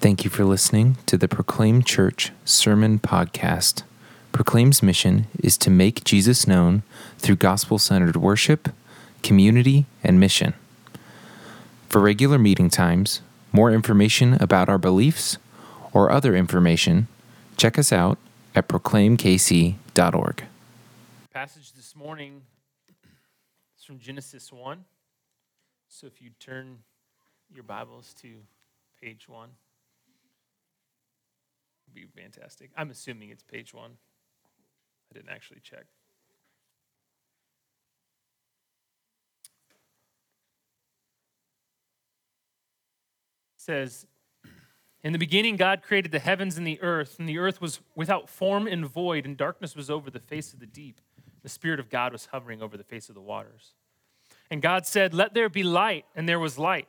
Thank you for listening to the Proclaim Church Sermon Podcast. Proclaim's mission is to make Jesus known through gospel centered worship, community, and mission. For regular meeting times, more information about our beliefs, or other information, check us out at proclaimkc.org. Passage this morning is from Genesis 1. So if you turn your Bibles to page 1, be fantastic. I'm assuming it's page 1. I didn't actually check. It says, in the beginning, God created the heavens and the earth, and the earth was without form and void, and darkness was over the face of the deep. The Spirit of God was hovering over the face of the waters. And God said, Let there be light, and there was light.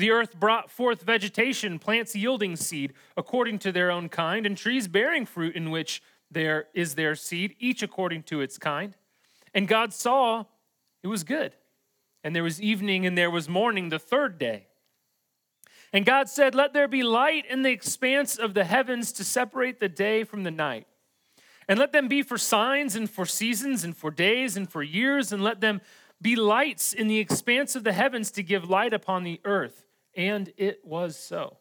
The earth brought forth vegetation, plants yielding seed according to their own kind, and trees bearing fruit in which there is their seed, each according to its kind. And God saw it was good. And there was evening and there was morning the third day. And God said, Let there be light in the expanse of the heavens to separate the day from the night. And let them be for signs and for seasons and for days and for years, and let them be lights in the expanse of the heavens to give light upon the earth. And it was so.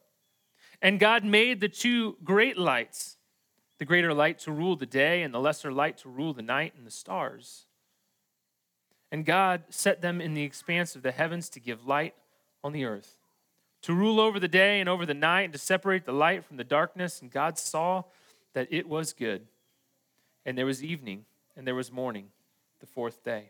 And God made the two great lights the greater light to rule the day, and the lesser light to rule the night and the stars. And God set them in the expanse of the heavens to give light on the earth, to rule over the day and over the night, and to separate the light from the darkness. And God saw that it was good. And there was evening, and there was morning, the fourth day.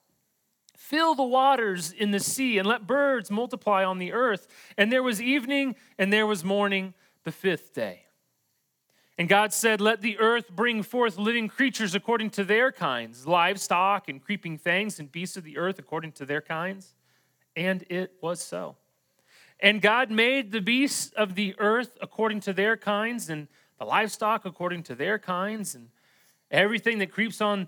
Fill the waters in the sea and let birds multiply on the earth. And there was evening and there was morning the fifth day. And God said, Let the earth bring forth living creatures according to their kinds, livestock and creeping things and beasts of the earth according to their kinds. And it was so. And God made the beasts of the earth according to their kinds, and the livestock according to their kinds, and everything that creeps on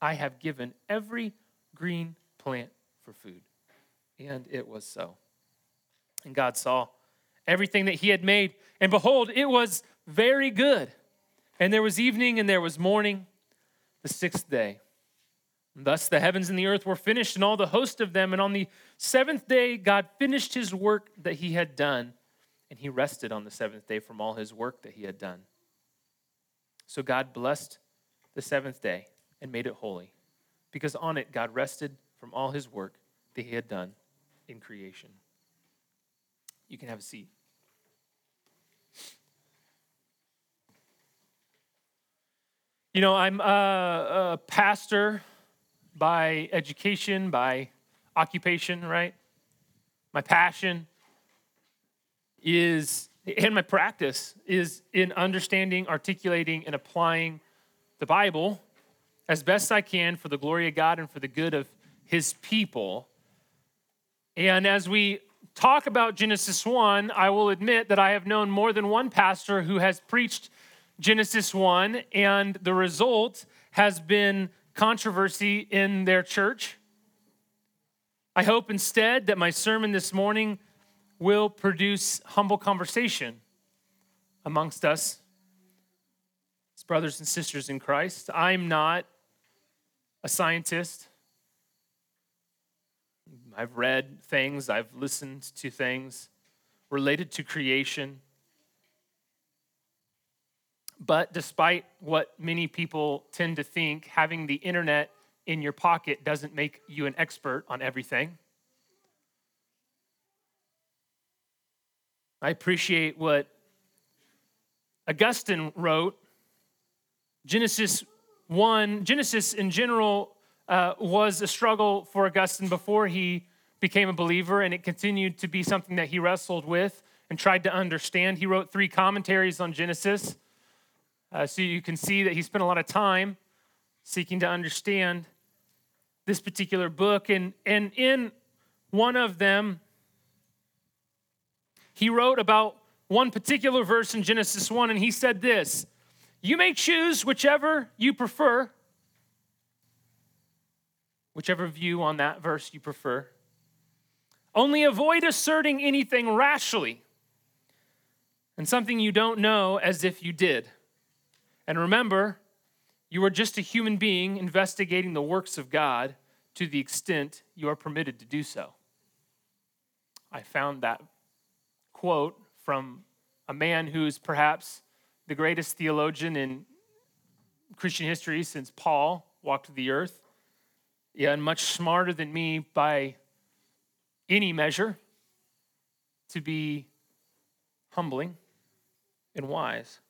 I have given every green plant for food. And it was so. And God saw everything that he had made, and behold, it was very good. And there was evening and there was morning, the sixth day. And Thus the heavens and the earth were finished, and all the host of them. And on the seventh day, God finished his work that he had done, and he rested on the seventh day from all his work that he had done. So God blessed the seventh day and made it holy, because on it God rested from all his work that he had done in creation. You can have a seat. You know, I'm a, a pastor by education, by occupation, right? My passion is, and my practice is in understanding, articulating, and applying the Bible as best I can for the glory of God and for the good of His people. And as we talk about Genesis 1, I will admit that I have known more than one pastor who has preached Genesis 1, and the result has been controversy in their church. I hope instead that my sermon this morning will produce humble conversation amongst us as brothers and sisters in Christ. I'm not a scientist. I've read things, I've listened to things related to creation. But despite what many people tend to think, having the internet in your pocket doesn't make you an expert on everything. I appreciate what Augustine wrote. Genesis 1, Genesis in general uh, was a struggle for Augustine before he became a believer, and it continued to be something that he wrestled with and tried to understand. He wrote three commentaries on Genesis. Uh, so you can see that he spent a lot of time seeking to understand this particular book. And, and in one of them, he wrote about one particular verse in Genesis 1, and he said this You may choose whichever you prefer, whichever view on that verse you prefer. Only avoid asserting anything rashly and something you don't know as if you did. And remember, you are just a human being investigating the works of God to the extent you are permitted to do so. I found that quote from a man who is perhaps the greatest theologian in Christian history since Paul walked the earth. Yeah, and much smarter than me by any measure to be humbling and wise.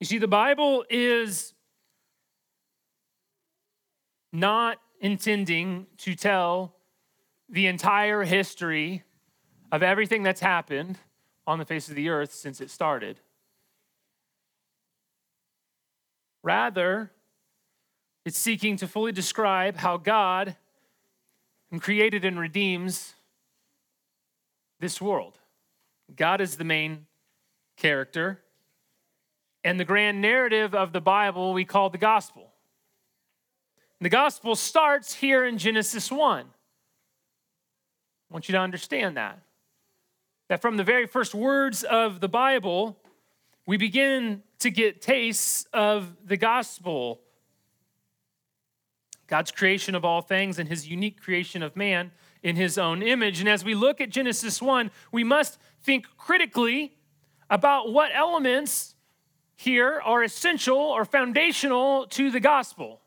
You see, the Bible is not intending to tell the entire history of everything that's happened on the face of the earth since it started. Rather, it's seeking to fully describe how God created and redeems this world. God is the main character and the grand narrative of the Bible we call the gospel. The gospel starts here in Genesis 1. I want you to understand that. That from the very first words of the Bible, we begin to get tastes of the gospel. God's creation of all things and his unique creation of man in his own image. And as we look at Genesis 1, we must think critically about what elements here are essential or foundational to the gospel.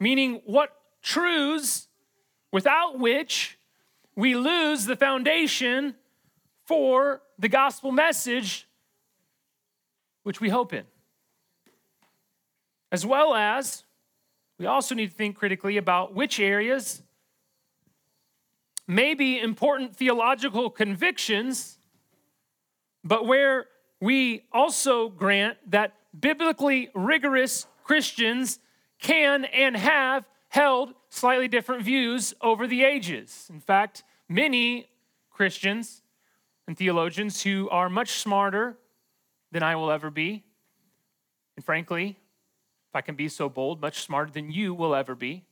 Meaning, what truths without which we lose the foundation for the gospel message which we hope in. As well as, we also need to think critically about which areas may be important theological convictions, but where we also grant that biblically rigorous Christians can and have held slightly different views over the ages. In fact, many Christians and theologians who are much smarter than I will ever be, and frankly, if I can be so bold, much smarter than you will ever be,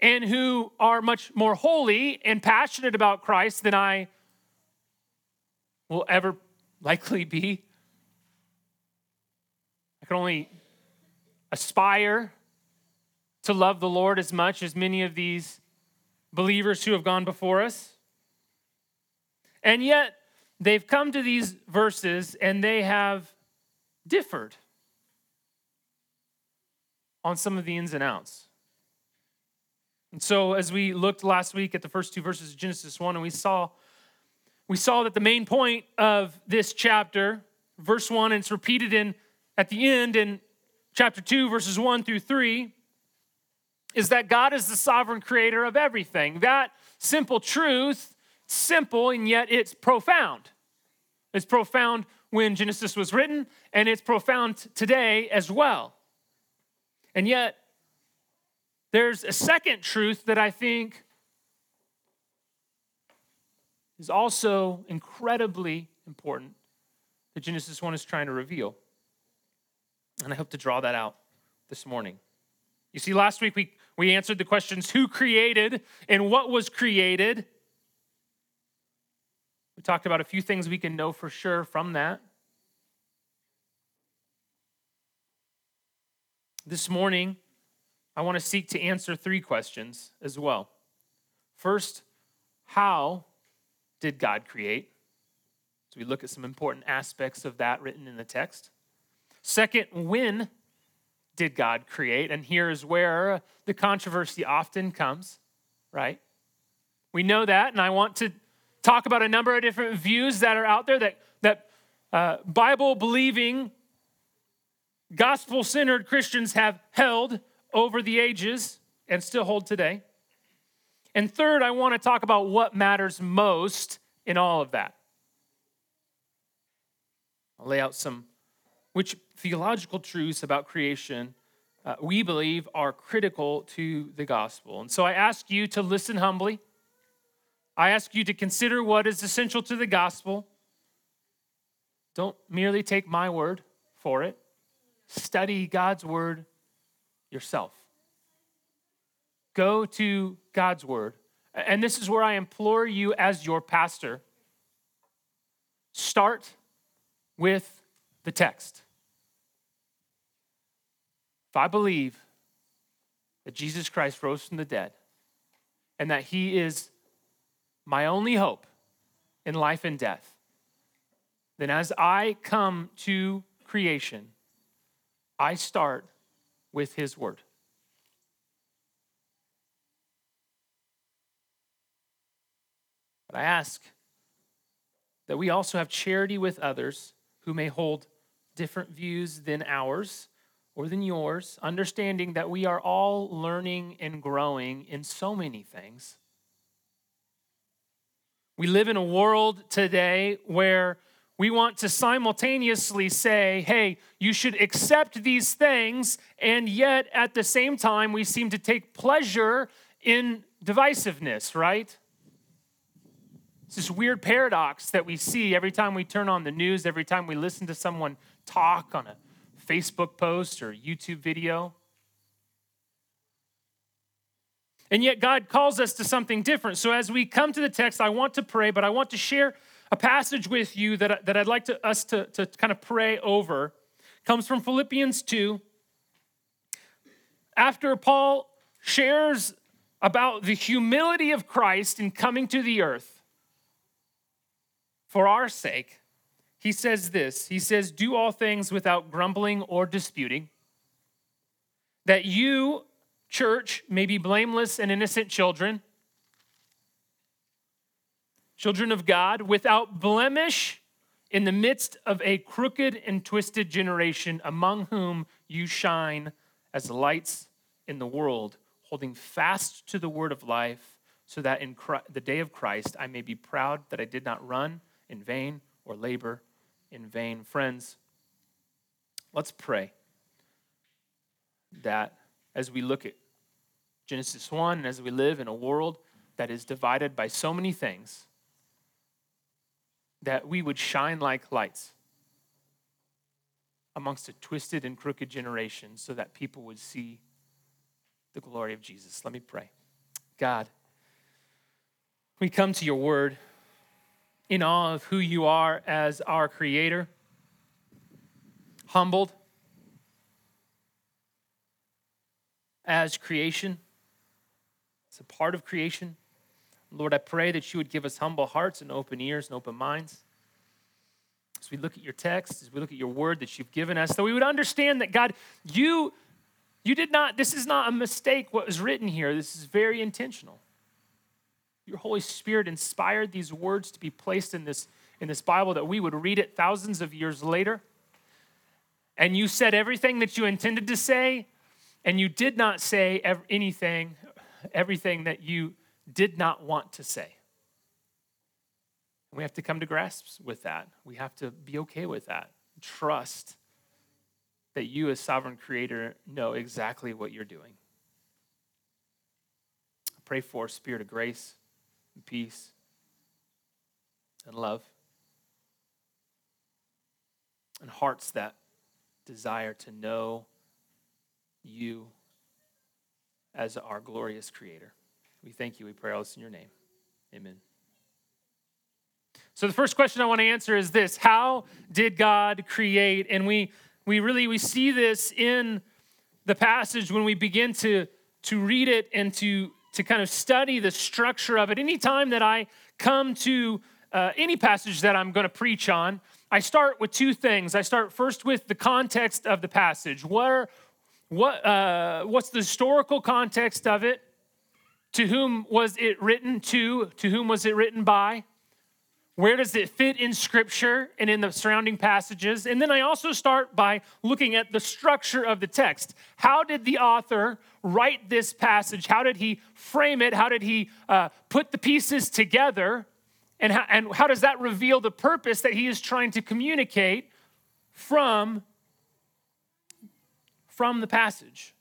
and who are much more holy and passionate about Christ than I will ever likely be. I can only aspire to love the Lord as much as many of these believers who have gone before us. And yet, they've come to these verses and they have differed on some of the ins and outs. And so as we looked last week at the first two verses of Genesis 1 and we saw we saw that the main point of this chapter, verse 1 and it's repeated in at the end in chapter 2 verses 1 through 3 is that God is the sovereign creator of everything. That simple truth, simple and yet it's profound. It's profound when Genesis was written and it's profound today as well. And yet there's a second truth that I think is also incredibly important that Genesis 1 is trying to reveal. And I hope to draw that out this morning. You see, last week we, we answered the questions who created and what was created. We talked about a few things we can know for sure from that. This morning, I want to seek to answer three questions as well. First, how did God create? So we look at some important aspects of that written in the text. Second, when did God create? And here is where the controversy often comes, right? We know that, and I want to talk about a number of different views that are out there that, that uh, Bible believing, gospel centered Christians have held over the ages and still hold today. And third, I want to talk about what matters most in all of that. I'll lay out some which theological truths about creation uh, we believe are critical to the gospel. And so I ask you to listen humbly. I ask you to consider what is essential to the gospel. Don't merely take my word for it. Study God's word yourself. Go to God's word. And this is where I implore you as your pastor start with the text. If I believe that Jesus Christ rose from the dead and that he is my only hope in life and death, then as I come to creation, I start with his word. But I ask that we also have charity with others who may hold different views than ours or than yours, understanding that we are all learning and growing in so many things. We live in a world today where we want to simultaneously say, hey, you should accept these things, and yet at the same time, we seem to take pleasure in divisiveness, right? It's this weird paradox that we see every time we turn on the news, every time we listen to someone talk on a Facebook post or YouTube video. And yet, God calls us to something different. So, as we come to the text, I want to pray, but I want to share a passage with you that, that I'd like to, us to, to kind of pray over. It comes from Philippians 2. After Paul shares about the humility of Christ in coming to the earth for our sake, he says this. He says, Do all things without grumbling or disputing, that you, church, may be blameless and innocent children children of God, without blemish in the midst of a crooked and twisted generation, among whom you shine as lights in the world, holding fast to the word of life, so that in the day of Christ I may be proud that I did not run in vain or labor in vain. Friends, let's pray that as we look at Genesis 1 and as we live in a world that is divided by so many things, that we would shine like lights amongst a twisted and crooked generation so that people would see the glory of Jesus. Let me pray. God, we come to your word in awe of who you are as our creator, humbled as creation, it's a part of creation. Lord, I pray that you would give us humble hearts and open ears and open minds. As we look at your text, as we look at your word that you've given us, that we would understand that God, you, you did not, this is not a mistake what was written here. This is very intentional. Your Holy Spirit inspired these words to be placed in this, in this Bible that we would read it thousands of years later. And you said everything that you intended to say, and you did not say anything, everything that you did not want to say. We have to come to grasps with that. We have to be okay with that. Trust that you, as sovereign creator, know exactly what you're doing. I pray for spirit of grace and peace and love and hearts that desire to know you as our glorious creator. We thank you. We pray all this in your name. Amen. So the first question I want to answer is this How did God create? And we we really we see this in the passage when we begin to to read it and to to kind of study the structure of it. Anytime that I come to uh, any passage that I'm going to preach on, I start with two things. I start first with the context of the passage. Where, what, uh, what's the historical context of it? To whom was it written to? To whom was it written by? Where does it fit in Scripture and in the surrounding passages? And then I also start by looking at the structure of the text. How did the author write this passage? How did he frame it? How did he uh, put the pieces together? And how, and how does that reveal the purpose that he is trying to communicate from, from the passage?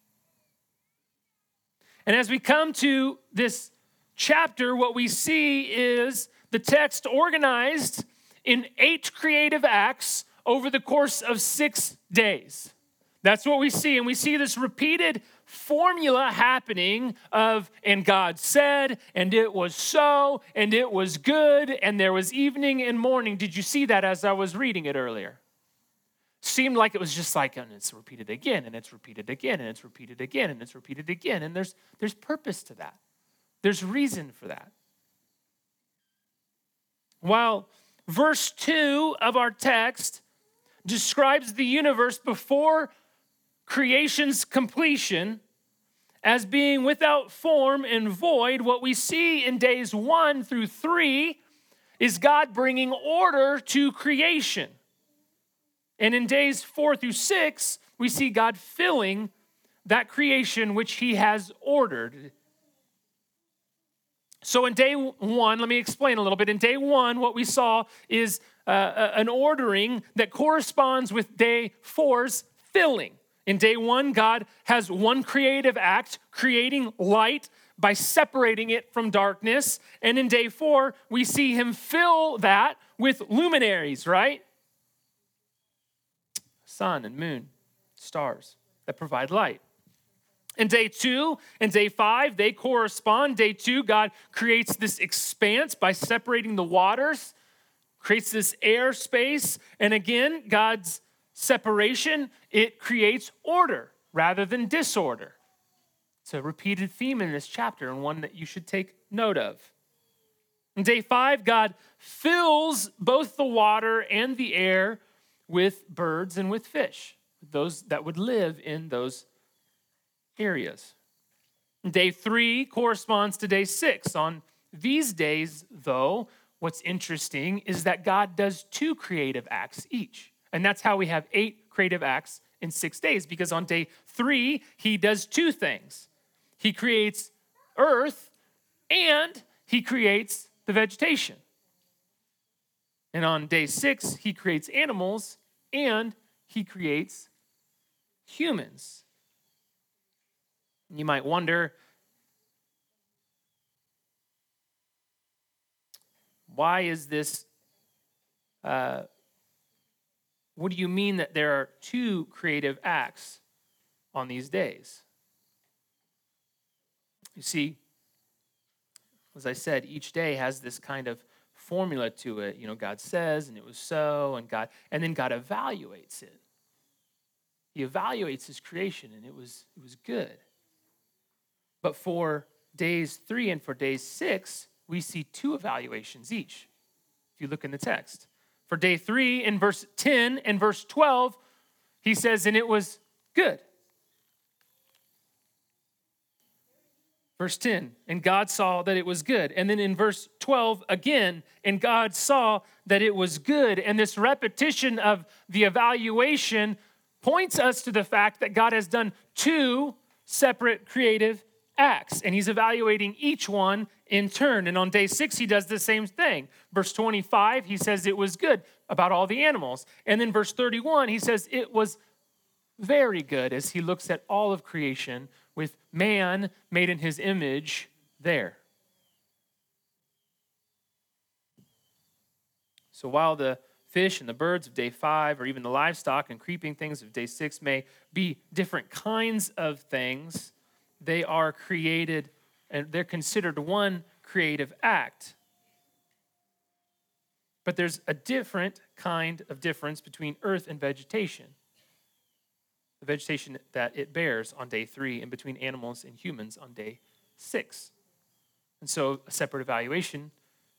And as we come to this chapter, what we see is the text organized in eight creative acts over the course of six days. That's what we see. And we see this repeated formula happening of, and God said, and it was so, and it was good, and there was evening and morning. Did you see that as I was reading it earlier? Seemed like it was just like, and it's repeated again, and it's repeated again, and it's repeated again, and it's repeated again. And there's, there's purpose to that, there's reason for that. While verse 2 of our text describes the universe before creation's completion as being without form and void, what we see in days 1 through 3 is God bringing order to creation. And in days 4 through 6, we see God filling that creation which he has ordered. So, in day one, let me explain a little bit. In day one, what we saw is uh, uh, an ordering that corresponds with day four's filling. In day one, God has one creative act, creating light by separating it from darkness. And in day four, we see him fill that with luminaries, right? Sun and moon, stars that provide light. And day two and day five, they correspond. Day two, God creates this expanse by separating the waters, creates this air space. And again, God's separation, it creates order rather than disorder. It's a repeated theme in this chapter and one that you should take note of. In day five, God fills both the water and the air with birds and with fish, those that would live in those areas. Day three corresponds to day six. On these days, though, what's interesting is that God does two creative acts each. And that's how we have eight creative acts in six days, because on day three, he does two things he creates earth and he creates the vegetation. And on day six, he creates animals and he creates humans. You might wonder why is this? Uh, what do you mean that there are two creative acts on these days? You see, as I said, each day has this kind of formula to it. You know, God says, and it was so, and God, and then God evaluates it. He evaluates his creation, and it was it was good. But for days three and for days six, we see two evaluations each. If you look in the text. For day three, in verse 10 and verse 12, he says, and it was good. Verse 10, and God saw that it was good. And then in verse 12, again, and God saw that it was good. And this repetition of the evaluation points us to the fact that God has done two separate creative acts, and He's evaluating each one in turn. And on day six, He does the same thing. Verse 25, He says it was good about all the animals. And then verse 31, He says it was very good as He looks at all of creation with man made in his image there. So while the fish and the birds of day five, or even the livestock and creeping things of day six may be different kinds of things, they are created and they're considered one creative act. But there's a different kind of difference between earth and vegetation the vegetation that it bears on day three, and between animals and humans on day six. And so a separate evaluation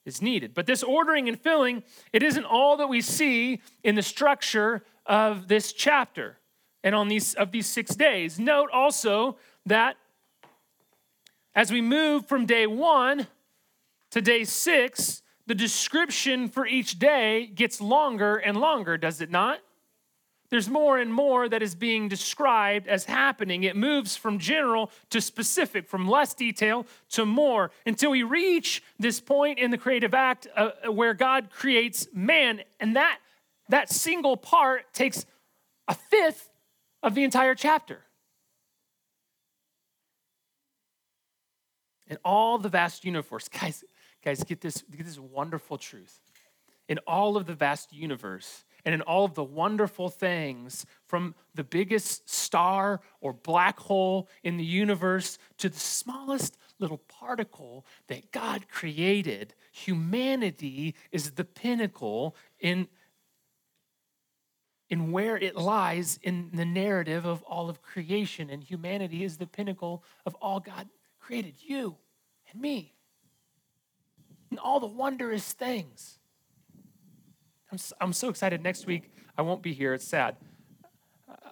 is needed. But this ordering and filling, it isn't all that we see in the structure of this chapter and on these of these six days. Note also that as we move from day one to day six, the description for each day gets longer and longer, does it not? there's more and more that is being described as happening. It moves from general to specific, from less detail to more, until we reach this point in the creative act uh, uh, where God creates man. And that, that single part takes a fifth of the entire chapter. In all the vast universe, guys, guys, get this, get this wonderful truth. In all of the vast universe, and in all of the wonderful things from the biggest star or black hole in the universe to the smallest little particle that God created, humanity is the pinnacle in, in where it lies in the narrative of all of creation. And humanity is the pinnacle of all God created you and me and all the wondrous things. I'm, I'm so excited. Next week, I won't be here. It's sad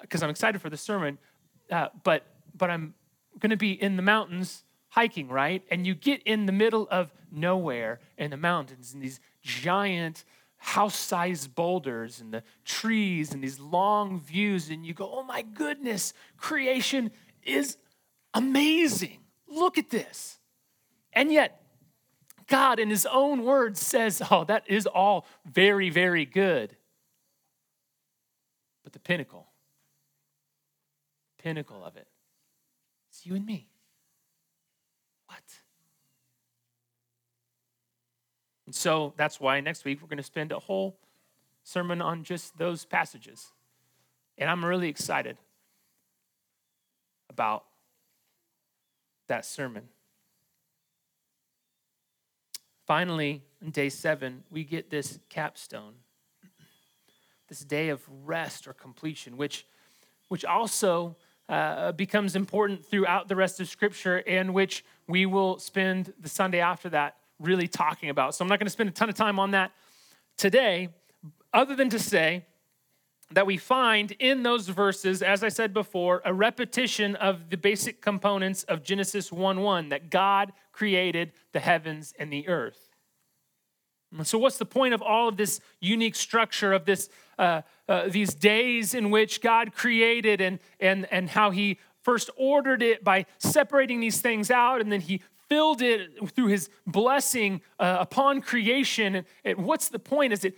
because uh, I'm excited for the sermon. Uh, but, but I'm going to be in the mountains hiking, right? And you get in the middle of nowhere in the mountains and these giant house sized boulders and the trees and these long views. And you go, oh my goodness, creation is amazing. Look at this. And yet, God, in his own words, says, Oh, that is all very, very good. But the pinnacle, pinnacle of it, it, is you and me. What? And so that's why next week we're going to spend a whole sermon on just those passages. And I'm really excited about that sermon. Finally, on day seven, we get this capstone, this day of rest or completion, which, which also uh, becomes important throughout the rest of Scripture, and which we will spend the Sunday after that really talking about. So I'm not going to spend a ton of time on that today, other than to say that we find in those verses, as I said before, a repetition of the basic components of Genesis 1 1 that God created the heavens and the earth. So, what's the point of all of this unique structure of this, uh, uh, these days in which God created and, and, and how He first ordered it by separating these things out and then He filled it through His blessing uh, upon creation? And, and what's the point? Is it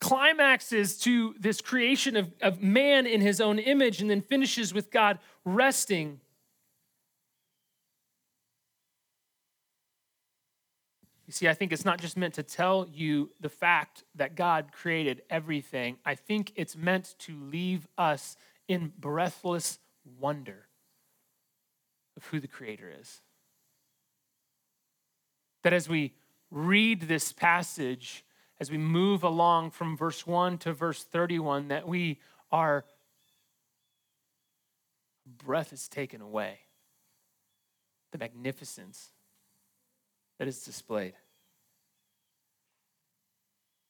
climaxes to this creation of, of man in his own image and then finishes with God resting. See, I think it's not just meant to tell you the fact that God created everything. I think it's meant to leave us in breathless wonder of who the Creator is. That as we read this passage as we move along from verse 1 to verse 31 that we are breath is taken away the magnificence that is displayed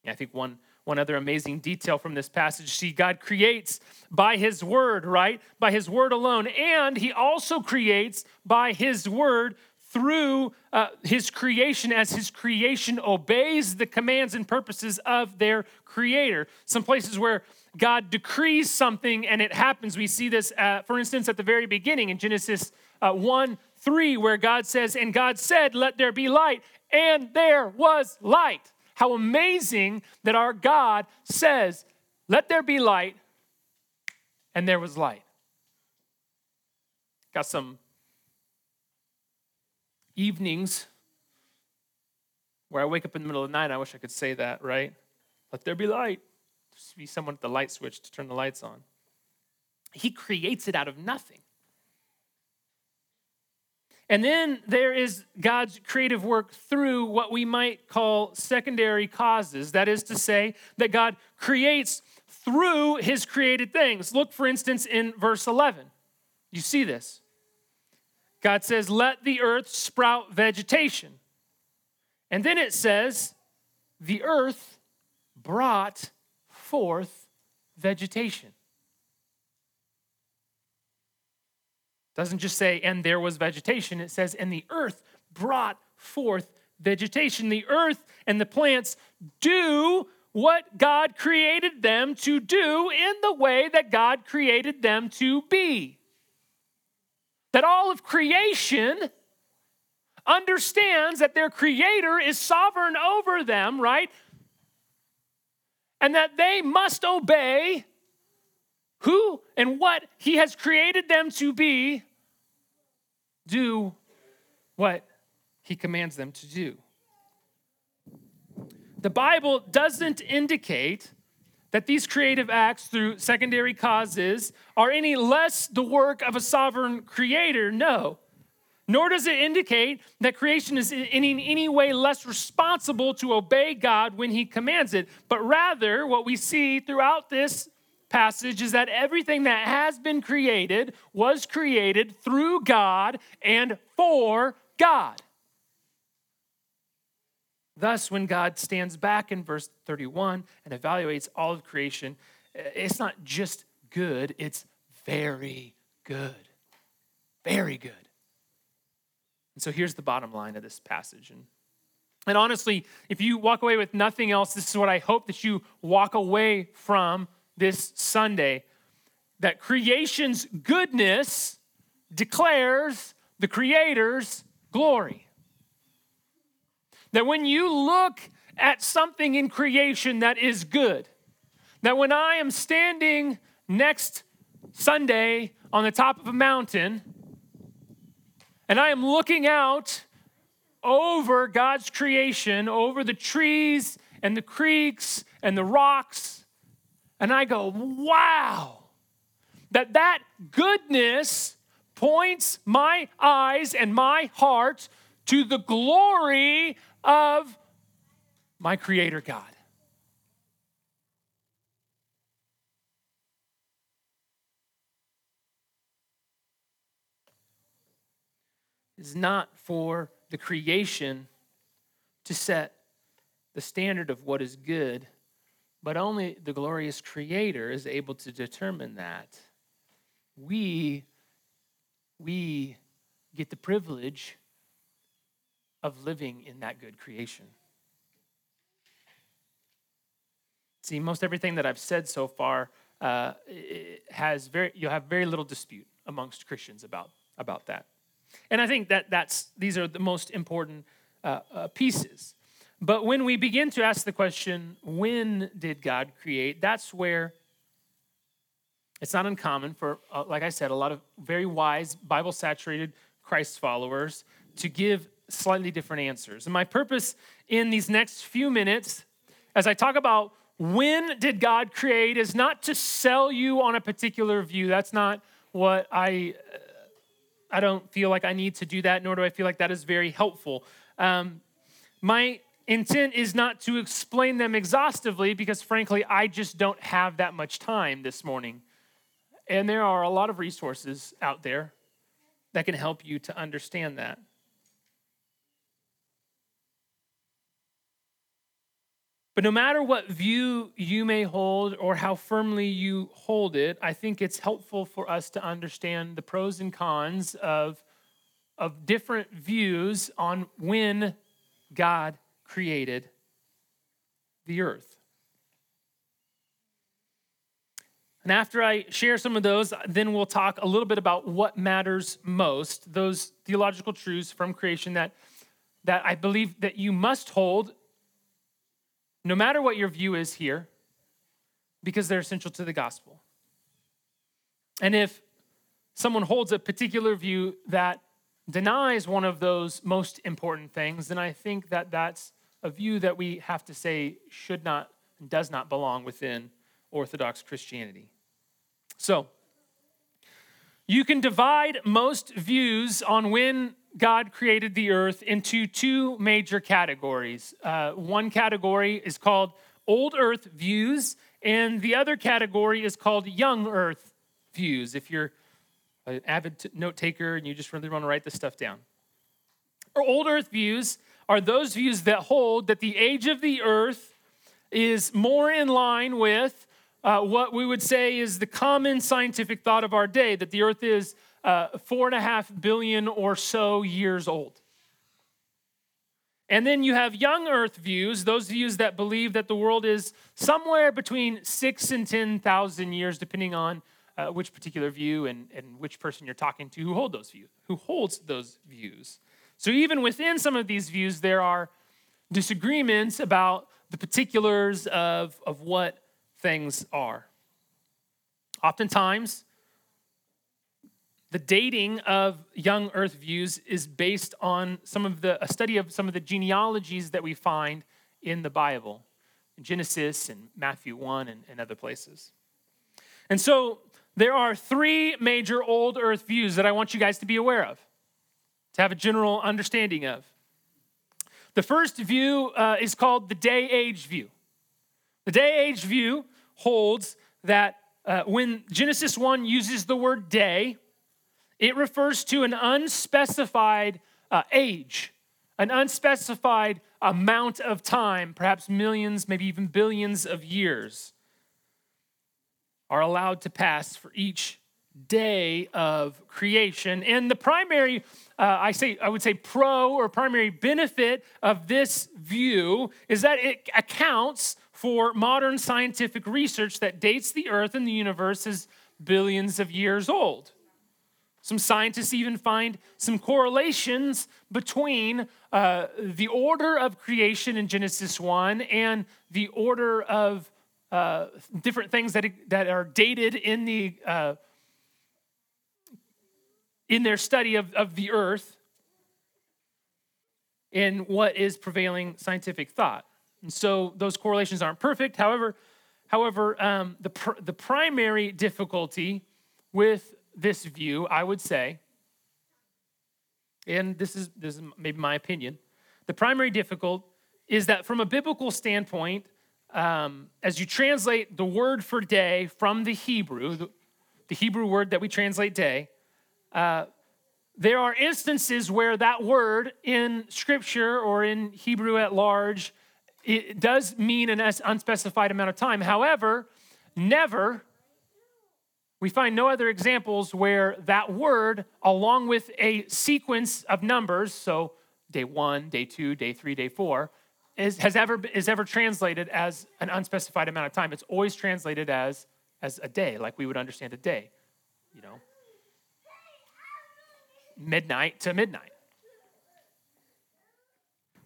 I think one, one other amazing detail from this passage see, God creates by his word, right? By his word alone. And he also creates by his word through uh, his creation as his creation obeys the commands and purposes of their creator. Some places where God decrees something and it happens. We see this, uh, for instance, at the very beginning in Genesis uh, 1 3, where God says, And God said, Let there be light, and there was light. How amazing that our God says, Let there be light, and there was light. Got some evenings where I wake up in the middle of the night. I wish I could say that, right? Let there be light. Just be someone at the light switch to turn the lights on. He creates it out of nothing. And then there is God's creative work through what we might call secondary causes. That is to say, that God creates through his created things. Look, for instance, in verse 11. You see this. God says, Let the earth sprout vegetation. And then it says, The earth brought forth vegetation. Doesn't just say, and there was vegetation. It says, and the earth brought forth vegetation. The earth and the plants do what God created them to do in the way that God created them to be. That all of creation understands that their creator is sovereign over them, right? And that they must obey who and what he has created them to be, do what he commands them to do. The Bible doesn't indicate that these creative acts through secondary causes are any less the work of a sovereign creator. No. Nor does it indicate that creation is in any way less responsible to obey God when He commands it, but rather what we see throughout this passage is that everything that has been created was created through God and for God. Thus, when God stands back in verse 31 and evaluates all of creation, eh, it's not just good, it's very good. Very good. And so here's the bottom line of this passage. And, and honestly, if you walk away with nothing else, this is what I hope that you walk away from this Sunday that creation's goodness declares the Creator's glory. That when you look at something in creation that is good, that when I am standing next Sunday on the top of a mountain and I am looking out over God's creation, over the trees and the creeks and the rocks and I go, wow, that that goodness points my eyes and my heart to the glory of my Creator God. Is not for the creation to set the standard of what is good but only the glorious Creator is able to determine that. We, we get the privilege of living in that good creation. See, most everything that I've said so far uh, has very, you'll have very little dispute amongst Christians about, about that. And I think that that's, these are the most important uh, uh, pieces. But when we begin to ask the question, when did God create? That's where it's not uncommon for, uh, like I said, a lot of very wise, Bible saturated Christ followers to give slightly different answers. And my purpose in these next few minutes, as I talk about when did God create, is not to sell you on a particular view. That's not what I. I don't feel like I need to do that, nor do I feel like that is very helpful. Um, my intent is not to explain them exhaustively because, frankly, I just don't have that much time this morning. And there are a lot of resources out there that can help you to understand that. But no matter what view you may hold or how firmly you hold it, I think it's helpful for us to understand the pros and cons of, of different views on when God created the earth. And after I share some of those, then we'll talk a little bit about what matters most, those theological truths from creation that, that I believe that you must hold no matter what your view is here, because they're essential to the gospel. And if someone holds a particular view that denies one of those most important things, then I think that that's a view that we have to say should not and does not belong within Orthodox Christianity. So, you can divide most views on when God created the earth into two major categories. Uh, one category is called old earth views, and the other category is called young earth views. If you're an avid note taker and you just really want to write this stuff down. Or old earth views are those views that hold that the age of the earth is more in line with uh, what we would say is the common scientific thought of our day that the earth is uh, four and a half billion or so years old. And then you have young earth views, those views that believe that the world is somewhere between six and 10,000 years, depending on uh, which particular view and, and which person you're talking to who hold those views, who holds those views. So even within some of these views, there are disagreements about the particulars of, of what things are. Oftentimes, the dating of young earth views is based on some of the a study of some of the genealogies that we find in the bible in genesis and matthew 1 and, and other places and so there are three major old earth views that i want you guys to be aware of to have a general understanding of. The first view uh, is called the day age view. The day age view holds that uh, when genesis 1 uses the word day it refers to an unspecified uh, age, an unspecified amount of time, perhaps millions, maybe even billions of years, are allowed to pass for each day of creation. And the primary, uh, I say, I would say, pro or primary benefit of this view is that it accounts for modern scientific research that dates the Earth and the universe as billions of years old. Some scientists even find some correlations between uh, the order of creation in Genesis 1 and the order of uh, different things that, that are dated in, the, uh, in their study of, of the earth in what is prevailing scientific thought. And so those correlations aren't perfect. However, however um, the, pr- the primary difficulty with this view, I would say, and this is, this is maybe my opinion, the primary difficult is that from a biblical standpoint, um, as you translate the word for day from the Hebrew, the, the Hebrew word that we translate day, uh, there are instances where that word in Scripture or in Hebrew at large, it does mean an unspecified amount of time. However, never we find no other examples where that word, along with a sequence of numbers, so day one, day two, day three, day four, is, has ever, is ever translated as an unspecified amount of time. It's always translated as, as a day, like we would understand a day, you know, midnight to midnight.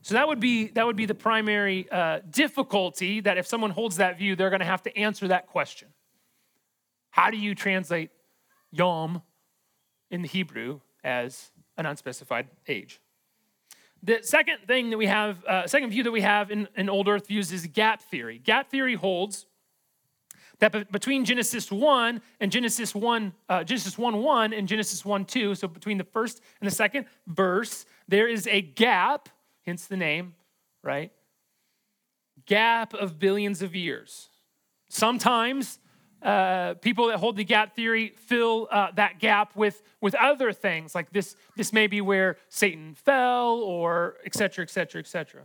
So that would be that would be the primary uh, difficulty that if someone holds that view, they're going to have to answer that question. How do you translate yom in the Hebrew as an unspecified age? The second thing that we have, uh, second view that we have in, in Old Earth views is gap theory. Gap theory holds that between Genesis 1 and Genesis 1, uh, Genesis 1 1 and Genesis 1 2, so between the first and the second verse, there is a gap, hence the name, right? gap of billions of years. Sometimes uh, people that hold the gap theory fill uh, that gap with, with other things, like this, this may be where Satan fell, or et cetera, et cetera, et cetera.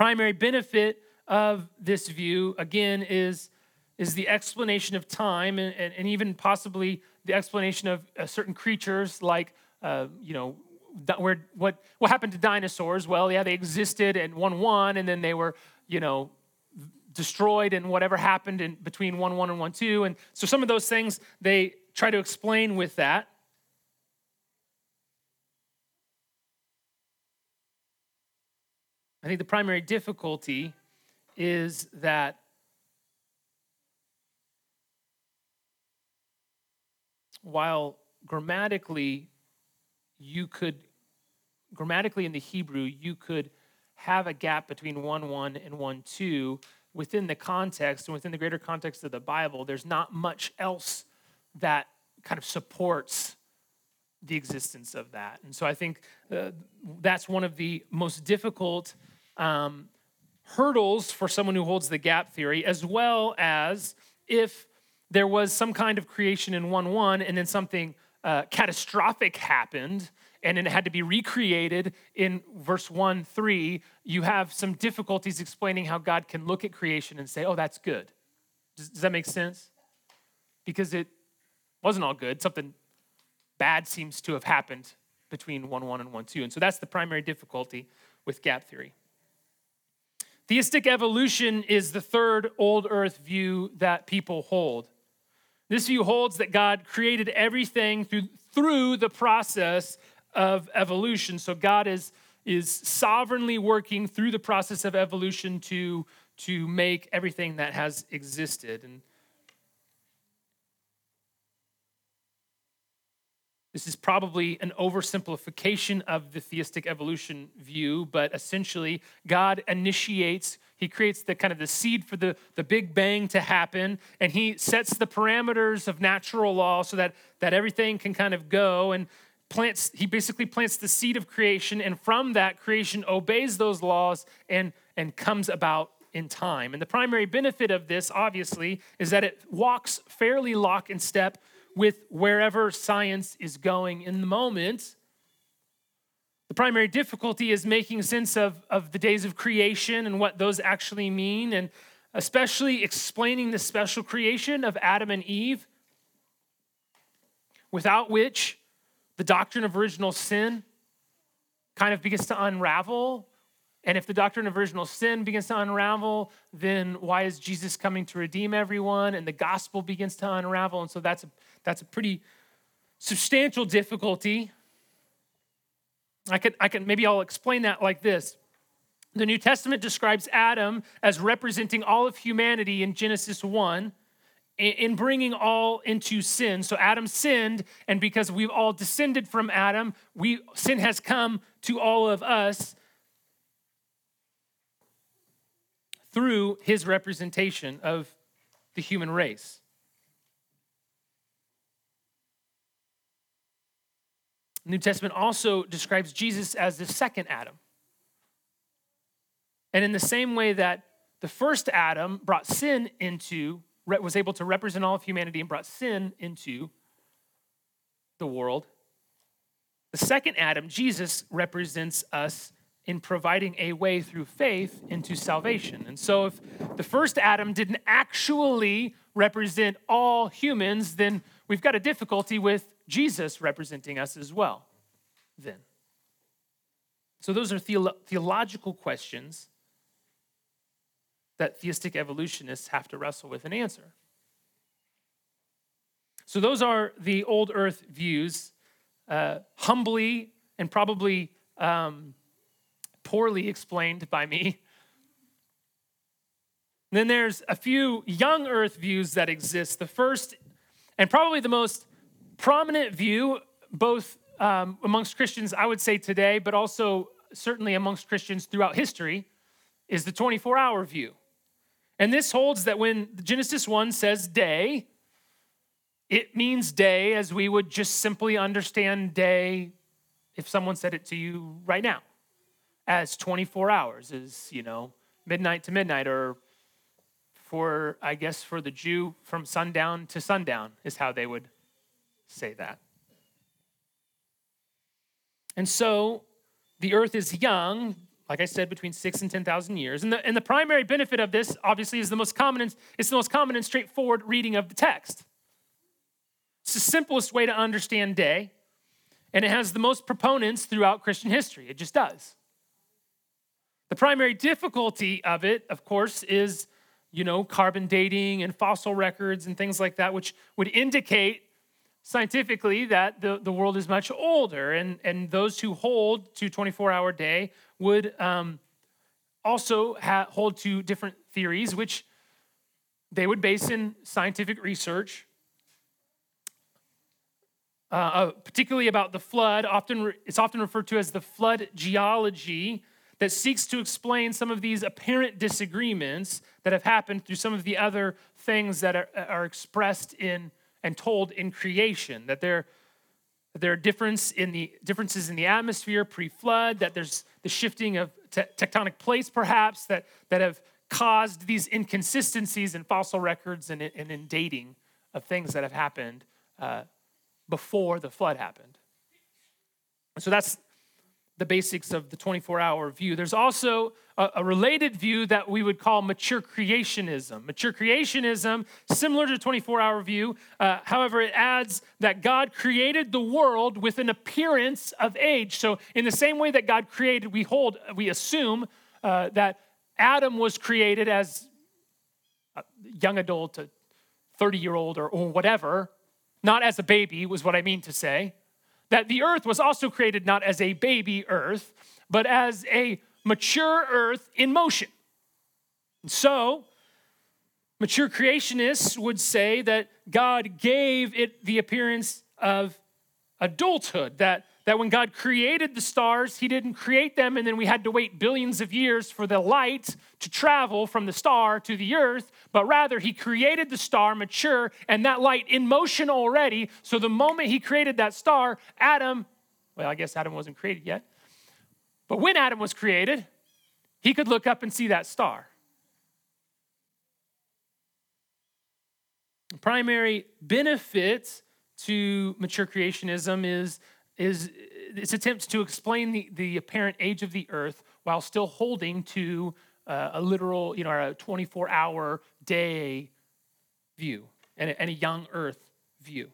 Primary benefit of this view, again, is, is the explanation of time and, and, and even possibly the explanation of uh, certain creatures like, uh, you know, where, what, what happened to dinosaurs? Well, yeah, they existed and 1 1, and then they were, you know, destroyed and whatever happened in between 1 1 and 1 2. And so some of those things they try to explain with that. I think the primary difficulty is that while grammatically you could grammatically in the Hebrew you could have a gap between 1 1 and 1 2 within the context and within the greater context of the Bible there's not much else that kind of supports the existence of that. And so I think uh, that's one of the most difficult um, hurdles for someone who holds the gap theory as well as if there was some kind of creation in 1 1 and then something uh, catastrophic happened and it had to be recreated in verse 1 3, you have some difficulties explaining how God can look at creation and say, oh, that's good. Does, does that make sense? Because it wasn't all good. Something bad seems to have happened between 1 1 and 1 2. And so that's the primary difficulty with gap theory. Theistic evolution is the third old earth view that people hold. This view holds that God created everything through, through the process of evolution. So God is, is sovereignly working through the process of evolution to, to make everything that has existed. And This is probably an oversimplification of the theistic evolution view, but essentially, God initiates, He creates the kind of the seed for the, the Big Bang to happen, and He sets the parameters of natural law so that, that everything can kind of go and plants, He basically plants the seed of creation, and from that, creation obeys those laws and, and comes about in time. And the primary benefit of this, obviously, is that it walks fairly lock and step with wherever science is going in the moment. The primary difficulty is making sense of, of the days of creation and what those actually mean, and especially explaining the special creation of Adam and Eve, without which the doctrine of original sin kind of begins to unravel and if the doctrine of original sin begins to unravel, then why is Jesus coming to redeem everyone? And the gospel begins to unravel. And so that's a, that's a pretty substantial difficulty. I could, I can maybe I'll explain that like this. The New Testament describes Adam as representing all of humanity in Genesis 1 in bringing all into sin. So Adam sinned, and because we've all descended from Adam, we sin has come to all of us. Through his representation of the human race. The New Testament also describes Jesus as the second Adam. And in the same way that the first Adam brought sin into, was able to represent all of humanity and brought sin into the world, the second Adam, Jesus, represents us in providing a way through faith into salvation. And so, if the first Adam didn't actually represent all humans, then we've got a difficulty with Jesus representing us as well. Then. So, those are theolo- theological questions that theistic evolutionists have to wrestle with and answer. So, those are the old earth views, uh, humbly and probably um, poorly explained by me. then there's a few young earth views that exist. The first, and probably the most prominent view, both um, amongst Christians, I would say today, but also certainly amongst Christians throughout history, is the 24 hour view. And this holds that when Genesis 1 says day, it means day as we would just simply understand day if someone said it to you right now. As 24 hours, is, you know, midnight to midnight, or for, I guess, for the Jew, from sundown to sundown, is how they would say that. And so the earth is young, like I said, between six and 10,000 years. And the, and the primary benefit of this, obviously, is the most common and, it's the most common and straightforward reading of the text. It's the simplest way to understand day, and it has the most proponents throughout Christian history. It just does. The primary difficulty of it, of course, is you know, carbon dating and fossil records and things like that, which would indicate scientifically that the, the world is much older. And, and those who hold to 24 hour day would um, also ha- hold to different theories, which they would base in scientific research. Uh, uh, particularly about the flood, often re- it's often referred to as the flood geology, that seeks to explain some of these apparent disagreements that have happened through some of the other things that are, are expressed in and told in creation. That there, there are difference in the, differences in the atmosphere pre flood, that there's the shifting of te- tectonic plates, perhaps, that, that have caused these inconsistencies in fossil records and in, and in dating of things that have happened uh, before the flood happened. So that's the basics of the 24 hour view. There's also a, a, related view that we would call mature creationism. Mature creationism, similar to 24 hour view, uh, however, it adds that God created the world with an appearance of age. So, in the same way that God created, we hold, we assume uh, that Adam was created as a young adult, a 30 year old, or, or whatever, not as a baby, was what I mean to say that the earth was also created not as a baby earth, but as a mature earth in motion. And so, mature creationists would say that God gave it the appearance of adulthood, that that when God created the stars, He didn't create them and then we had to wait billions of years for the light to travel from the star to the earth, but rather He created the star mature and that light in motion already. So the moment He created that star, Adam, well, I guess Adam wasn't created yet, but when Adam was created, he could look up and see that star. The primary benefit to mature creationism is is its attempts to explain the, the apparent age of the earth while still holding to uh, a literal, you know, a 24 hour day view and a, and a young earth view.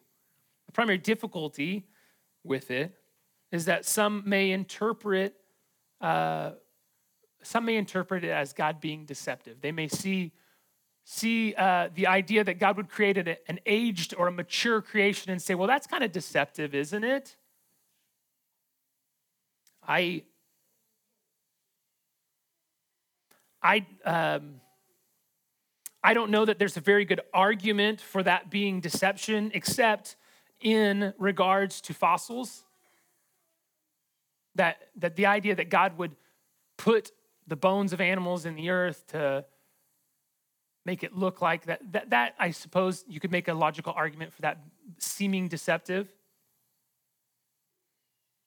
The primary difficulty with it is that some may interpret uh, some may interpret it as God being deceptive. They may see see uh, the idea that God would create an, an aged or a mature creation and say, "Well, that's kind of deceptive, isn't it?" I I um, I don't know that there's a very good argument for that being deception, except in regards to fossils. That that the idea that God would put the bones of animals in the earth to make it look like that, that that I suppose you could make a logical argument for that seeming deceptive.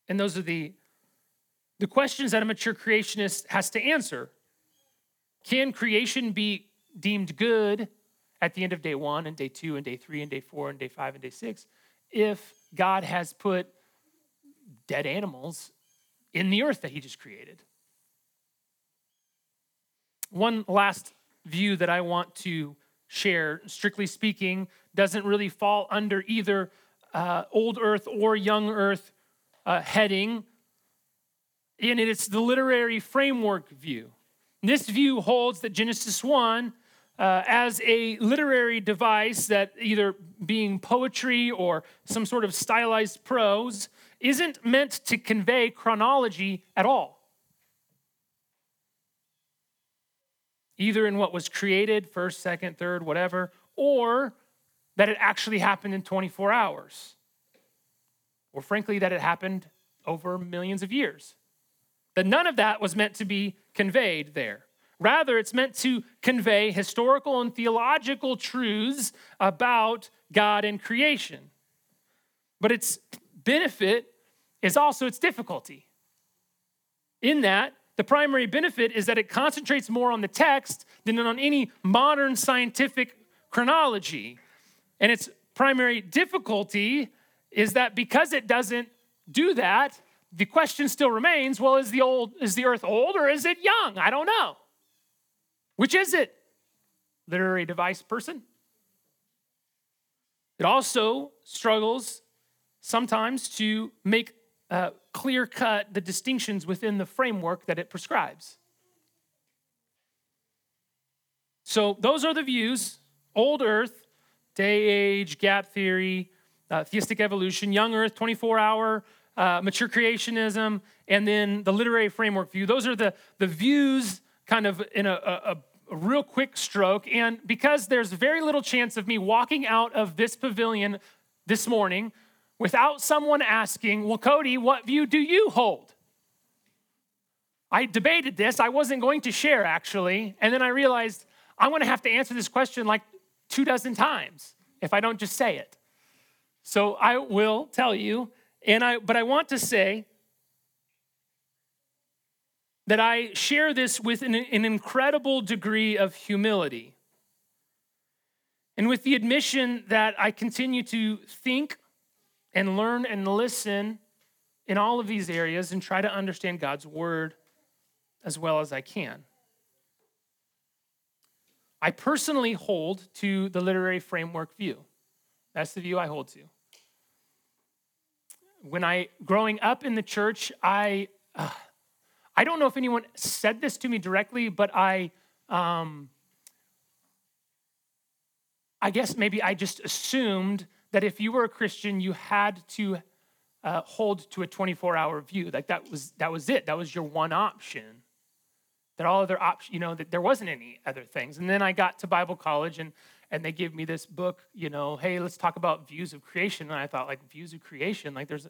And those are the the questions that a mature creationist has to answer Can creation be deemed good at the end of day one and day two and day three and day four and day five and day six if God has put dead animals in the earth that he just created? One last view that I want to share, strictly speaking, doesn't really fall under either uh, old earth or young earth uh, heading and it's the literary framework view. This view holds that Genesis 1 uh, as a literary device that either being poetry or some sort of stylized prose isn't meant to convey chronology at all. Either in what was created, first, second, third, whatever, or that it actually happened in 24 hours. Or frankly, that it happened over millions of years. That none of that was meant to be conveyed there. Rather, it's meant to convey historical and theological truths about God and creation. But its benefit is also its difficulty. In that, The primary benefit is that it concentrates more on the text than on any modern scientific chronology. And its primary difficulty is that because it doesn't do that, the question still remains well, is the, old, is the earth old or is it young? I don't know. Which is it? Literary device person? It also struggles sometimes to make uh, clear cut the distinctions within the framework that it prescribes. So, those are the views old earth, day age, gap theory, uh, theistic evolution, young earth, 24 hour, uh, mature creationism, and then the literary framework view. Those are the, the views kind of in a, a, a real quick stroke. And because there's very little chance of me walking out of this pavilion this morning without someone asking, Well, Cody, what view do you hold? I debated this. I wasn't going to share actually. And then I realized I'm going to have to answer this question like two dozen times if I don't just say it. So I will tell you, and I but I want to say that I share this with an, an incredible degree of humility. And with the admission that I continue to think and learn and listen in all of these areas and try to understand God's word as well as I can. I personally hold to the literary framework view. That's the view I hold to. When I growing up in the church, I uh, I don't know if anyone said this to me directly, but I um, I guess maybe I just assumed that if you were a Christian, you had to uh, hold to a 24 hour view. Like that was, that was it. That was your one option. That all other options, you know, that there wasn't any other things. And then I got to Bible college and, and they gave me this book, you know, hey, let's talk about views of creation. And I thought, like, views of creation, like there's,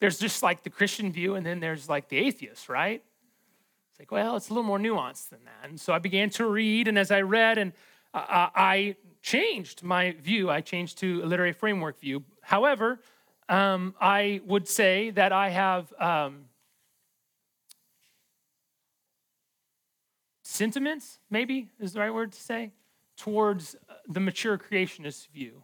there's just like the Christian view and then there's like the atheist, right? It's like, well, it's a little more nuanced than that. And so I began to read, and as I read, and uh, I changed my view. I changed to a literary framework view. However, um, I would say that I have um, sentiments, maybe is the right word to say, towards the mature creationist view.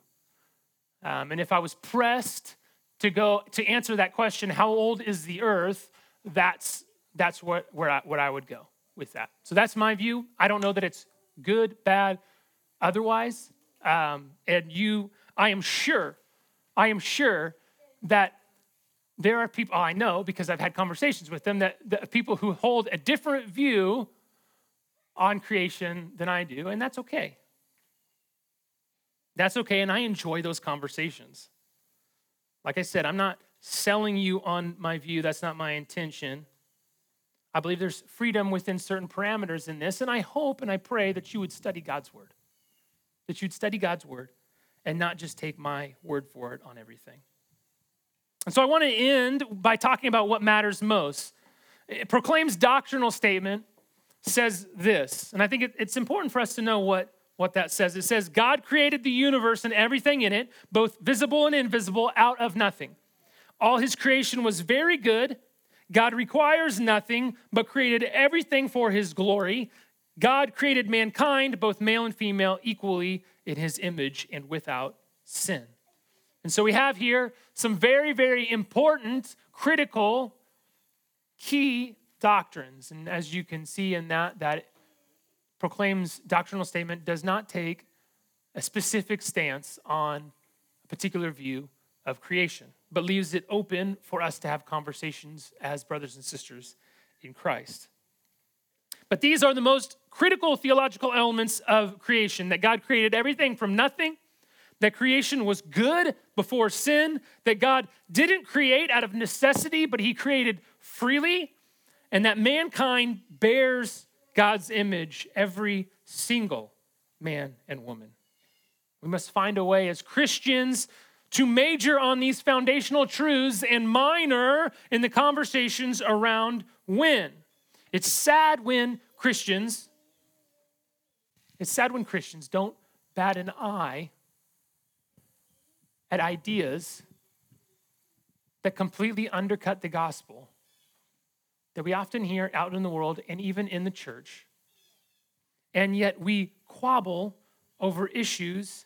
Um, and if I was pressed to go to answer that question, how old is the earth? That's that's what where I, what I would go with that. So that's my view. I don't know that it's good, bad otherwise. Um, and you, I am sure, I am sure that there are people, oh, I know because I've had conversations with them, that, that people who hold a different view on creation than I do, and that's okay. That's okay, and I enjoy those conversations. Like I said, I'm not selling you on my view, that's not my intention. I believe there's freedom within certain parameters in this, and I hope and I pray that you would study God's word that you'd study God's word and not just take my word for it on everything. And so I want to end by talking about what matters most. It proclaims doctrinal statement says this, and I think it's important for us to know what, what that says. It says, God created the universe and everything in it, both visible and invisible, out of nothing. All his creation was very good. God requires nothing, but created everything for his glory. God created mankind, both male and female, equally in his image and without sin. And so we have here some very, very important, critical, key doctrines. And as you can see in that, that proclaims doctrinal statement does not take a specific stance on a particular view of creation, but leaves it open for us to have conversations as brothers and sisters in Christ. But these are the most critical theological elements of creation that God created everything from nothing, that creation was good before sin, that God didn't create out of necessity, but He created freely, and that mankind bears God's image, every single man and woman. We must find a way as Christians to major on these foundational truths and minor in the conversations around when. It's sad when Christians, it's sad when Christians don't bat an eye at ideas that completely undercut the gospel, that we often hear out in the world and even in the church. And yet we quabble over issues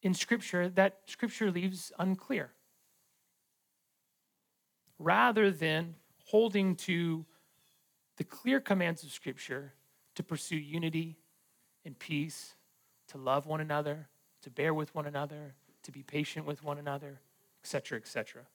in Scripture that Scripture leaves unclear. Rather than holding to the clear commands of Scripture to pursue unity and peace, to love one another, to bear with one another, to be patient with one another, etc., etc.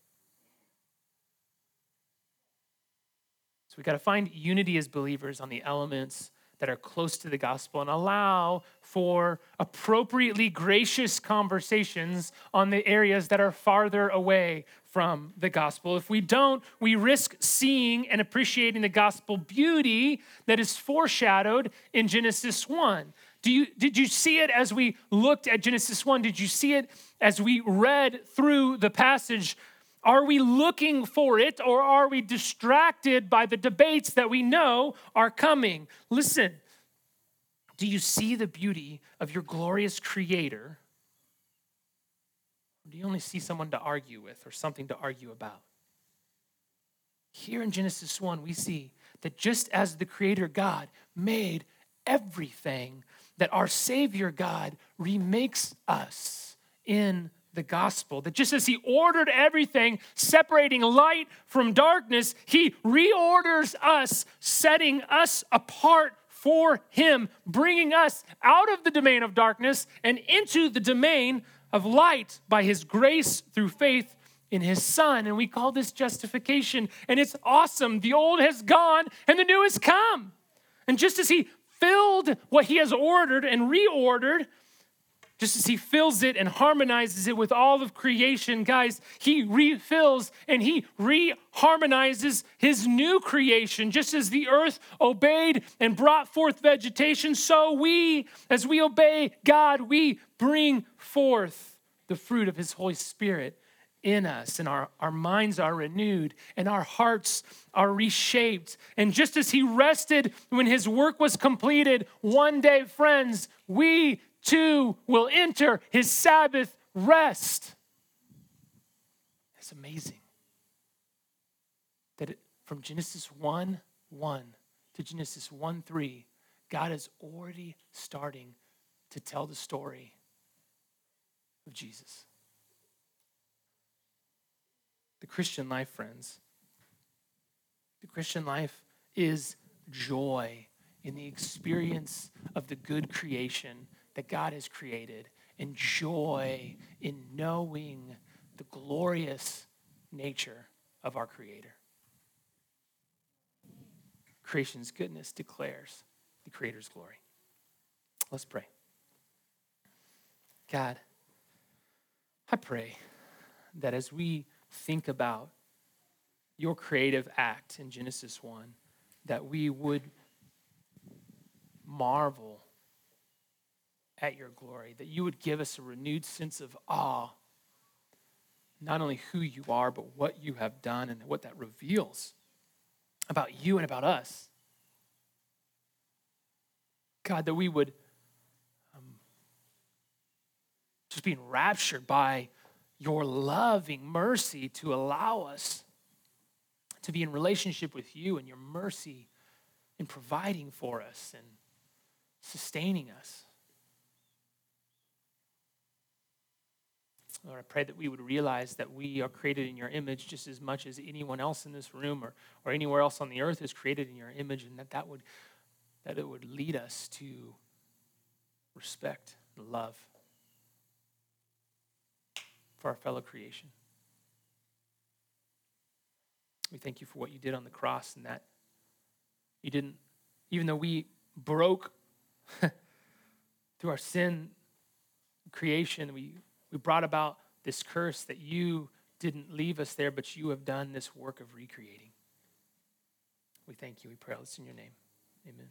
So we got to find unity as believers on the elements that are close to the gospel and allow for appropriately gracious conversations on the areas that are farther away from the gospel. If we don't, we risk seeing and appreciating the gospel beauty that is foreshadowed in Genesis 1. Do you, did you see it as we looked at Genesis 1? Did you see it as we read through the passage? Are we looking for it or are we distracted by the debates that we know are coming? Listen, do you see the beauty of your glorious creator? Or do you only see someone to argue with or something to argue about? Here in Genesis 1, we see that just as the creator God made everything, that our Savior God remakes us in the gospel. That just as He ordered everything, separating light from darkness, He reorders us, setting us apart for Him, bringing us out of the domain of darkness and into the domain of light by His grace through faith in His Son. And we call this justification. And it's awesome. The old has gone and the new has come. And just as He filled what He has ordered and reordered, just as he fills it and harmonizes it with all of creation, guys, he refills and he reharmonizes his new creation. Just as the earth obeyed and brought forth vegetation, so we, as we obey God, we bring forth the fruit of his Holy Spirit in us, and our, our minds are renewed, and our hearts are reshaped. And just as he rested when his work was completed, one day, friends, we too will enter his Sabbath rest. It's amazing that it, from Genesis 1 1 to Genesis 1 3, God is already starting to tell the story of Jesus. The Christian life, friends, the Christian life is joy in the experience of the good creation that God has created and joy in knowing the glorious nature of our Creator. Creation's goodness declares the Creator's glory. Let's pray. God, I pray that as we think about your creative act in Genesis 1, that we would marvel at your glory, that you would give us a renewed sense of awe, not only who you are, but what you have done and what that reveals about you and about us. God, that we would um, just be enraptured by your loving mercy to allow us to be in relationship with you and your mercy in providing for us and sustaining us. Lord, I pray that we would realize that we are created in your image just as much as anyone else in this room or, or anywhere else on the earth is created in your image, and that, that, would, that it would lead us to respect and love for our fellow creation. We thank you for what you did on the cross and that you didn't, even though we broke through our sin creation, we we brought about this curse that you didn't leave us there, but you have done this work of recreating. We thank you. We pray all this in your name. Amen.